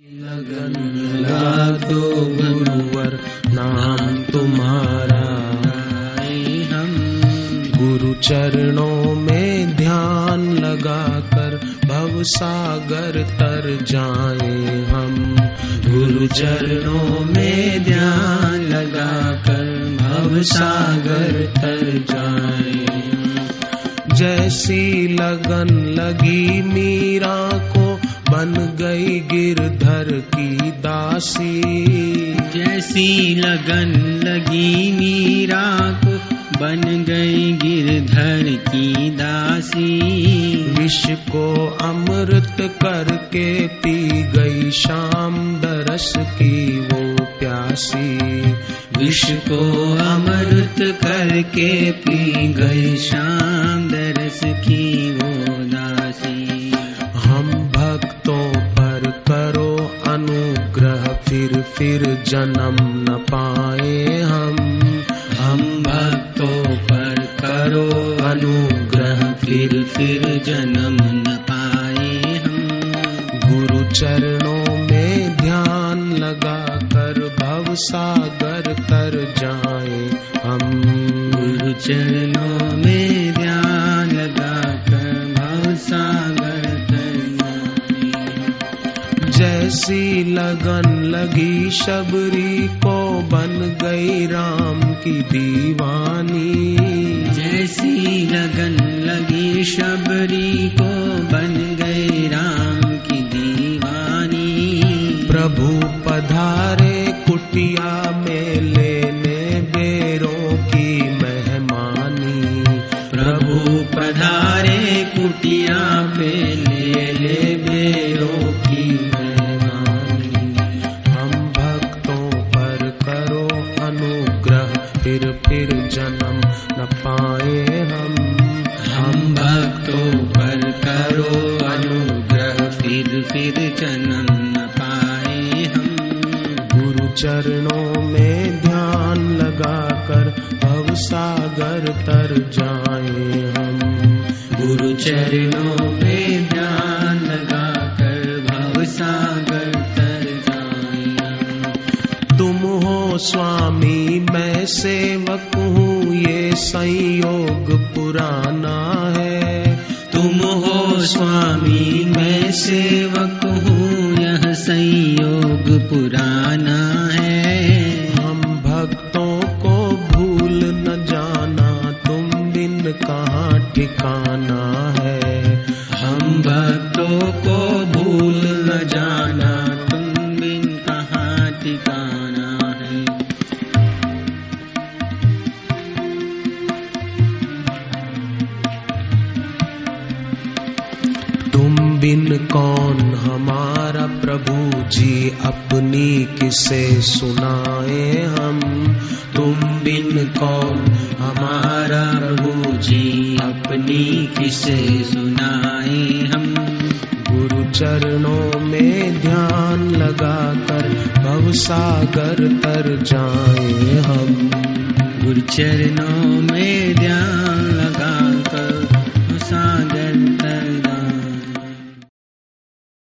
लगन लगा दो गुरुवर नाम तुम्हारा हम। गुरु चरणों में ध्यान लगाकर भव सागर तर जाए हम। गुरु चरणों में ध्यान लगाकर भव सागर तर जाए जैसी लगन लगी को बन गई गिरधर की दासी। जैसी लगन लगी मीरा को बन गई गिरधर की दासी। विष को अमृत करके पी गई शाम दरस की वो प्यासी। विष को अमृत करके पी गई शाम दरस की वो फिर फिर जन्म न पाए हम। हम भक्तों पर करो अनुग्रह, फिर फिर जन्म न पाए हम। गुरु चरणों में ध्यान लगा कर भव सागर तर जाए हम। गुरु चरणों जैसी लगन लगी शबरी को बन गई राम की दीवानी। जैसी लगन लगी शबरी को बन गई राम की दीवानी। प्रभु पधारे कुटिया में लेने बेरों की मेहमानी। प्रभु पधारे कुटिया में ले ले बेरों की फिर फिर जन्म न पाए हम। हम भक्तों पर करो अनुग्रह फिर फिर जन्म न पाए हम। गुरु चरणों में ध्यान लगाकर भव सागर तर जाए हम। गुरु चरणों में स्वामी, मैं सेवक हूँ, ये संयोग पुराना है। तुम हो स्वामी, मैं सेवक हूँ, यह संयोग पुराना है। हम भक्तों को भूल न जाना, तुम बिन कहाँ ठिकाना है। हम भक्तों को भूल बिन कौन हमारा प्रभु जी अपनी किसे सुनाए हम? तुम बिन कौन हमारा प्रभु जी अपनी किसे सुनाए हम? गुरु चरणों में ध्यान लगाकर भव सागर तर जाए हम। गुरु चरणों में ध्यान लगा